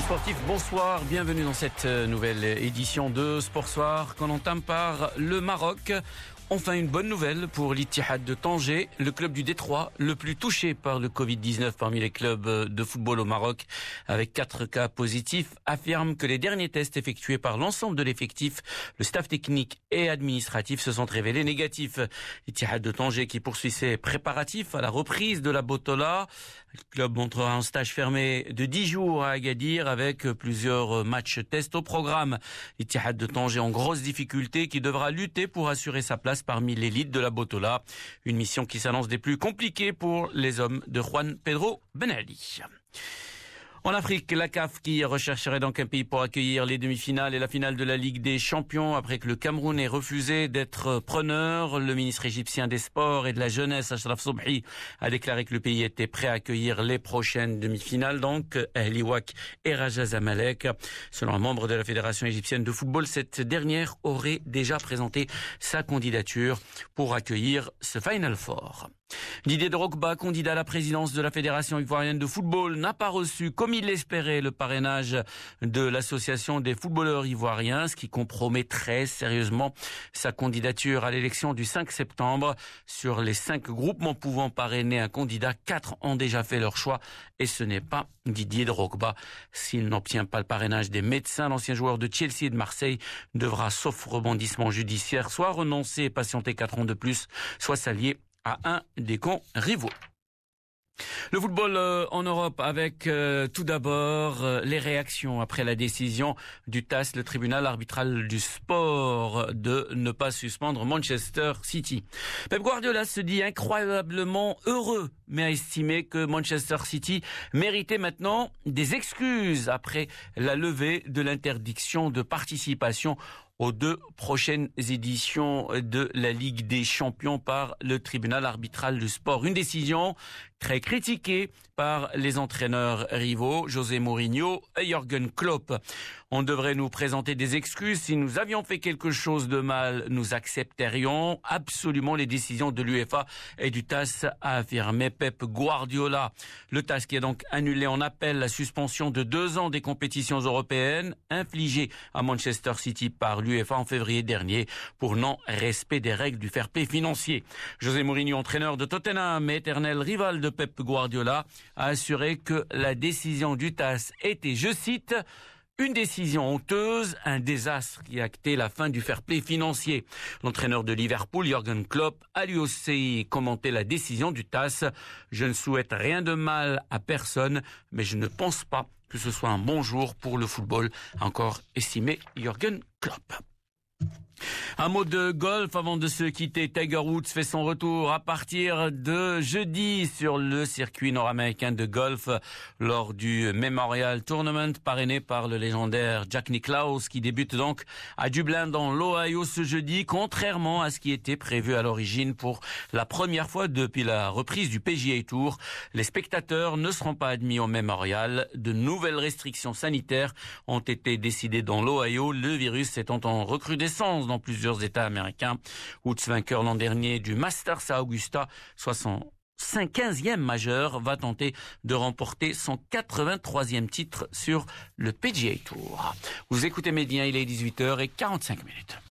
sportifs, bonsoir, bienvenue dans cette euh, nouvelle édition de Sport Soir qu'on entame par le Maroc. Enfin, une bonne nouvelle pour l'Ittihad de Tanger, le club du Détroit, le plus touché par le Covid-19 parmi les clubs de football au Maroc, avec quatre cas positifs, affirme que les derniers tests effectués par l'ensemble de l'effectif, le staff technique et administratif se sont révélés négatifs. L'Ittihad de Tanger qui poursuit ses préparatifs à la reprise de la Botola. Le club montrera un stage fermé de 10 jours à Agadir avec plusieurs matchs tests au programme. L'Ittihad de Tanger en grosse difficulté qui devra lutter pour assurer sa place parmi l'élite de la Botola. Une mission qui s'annonce des plus compliquées pour les hommes de Juan Pedro Ben Ali. En Afrique, la CAF qui rechercherait donc un pays pour accueillir les demi-finales et la finale de la Ligue des Champions après que le Cameroun ait refusé d'être preneur. Le ministre égyptien des Sports et de la Jeunesse, Ashraf Sobhi, a déclaré que le pays était prêt à accueillir les prochaines demi-finales, donc Ali Wak et Raja Zamalek. Selon un membre de la Fédération égyptienne de football, cette dernière aurait déjà présenté sa candidature pour accueillir ce Final Four. Didier Drogba, candidat à la présidence de la Fédération ivoirienne de football, n'a pas reçu, comme il l'espérait, le parrainage de l'Association des footballeurs ivoiriens, ce qui compromet très sérieusement sa candidature à l'élection du 5 septembre. Sur les cinq groupements pouvant parrainer un candidat, quatre ont déjà fait leur choix et ce n'est pas Didier Drogba. S'il n'obtient pas le parrainage des médecins, l'ancien joueur de Chelsea et de Marseille devra, sauf rebondissement judiciaire, soit renoncer et patienter quatre ans de plus, soit s'allier à un des camps rivaux. Le football euh, en Europe avec euh, tout d'abord euh, les réactions après la décision du TAS, le tribunal arbitral du sport, de ne pas suspendre Manchester City. Pep Guardiola se dit incroyablement heureux, mais a estimé que Manchester City méritait maintenant des excuses après la levée de l'interdiction de participation aux deux prochaines éditions de la Ligue des Champions par le tribunal arbitral du sport. Une décision très critiquée par les entraîneurs rivaux, José Mourinho et Jürgen Klopp. On devrait nous présenter des excuses. Si nous avions fait quelque chose de mal, nous accepterions absolument les décisions de l'UEFA et du TAS, a affirmé Pep Guardiola. Le TAS qui a donc annulé en appel la suspension de deux ans des compétitions européennes infligées à Manchester City par l'UEFA en février dernier pour non-respect des règles du fair play financier. José Mourinho, entraîneur de Tottenham éternel rival de Pep Guardiola a assuré que la décision du TAS était, je cite, une décision honteuse, un désastre qui a acté la fin du fair play financier. L'entraîneur de Liverpool, Jürgen Klopp, a lui aussi commenté la décision du TAS. Je ne souhaite rien de mal à personne, mais je ne pense pas que ce soit un bon jour pour le football, encore estimé Jürgen Klopp. Un mot de golf avant de se quitter. Tiger Woods fait son retour à partir de jeudi sur le circuit nord-américain de golf lors du Memorial Tournament parrainé par le légendaire Jack Nicklaus qui débute donc à Dublin dans l'Ohio ce jeudi contrairement à ce qui était prévu à l'origine pour la première fois depuis la reprise du PGA Tour. Les spectateurs ne seront pas admis au Memorial. De nouvelles restrictions sanitaires ont été décidées dans l'Ohio, le virus étant en recrudescence dans plusieurs États américains. Woods, vainqueur l'an dernier du Masters à Augusta, 75e majeur, va tenter de remporter son 83e titre sur le PGA Tour. Vous écoutez Médien, il est 18h et 45 minutes.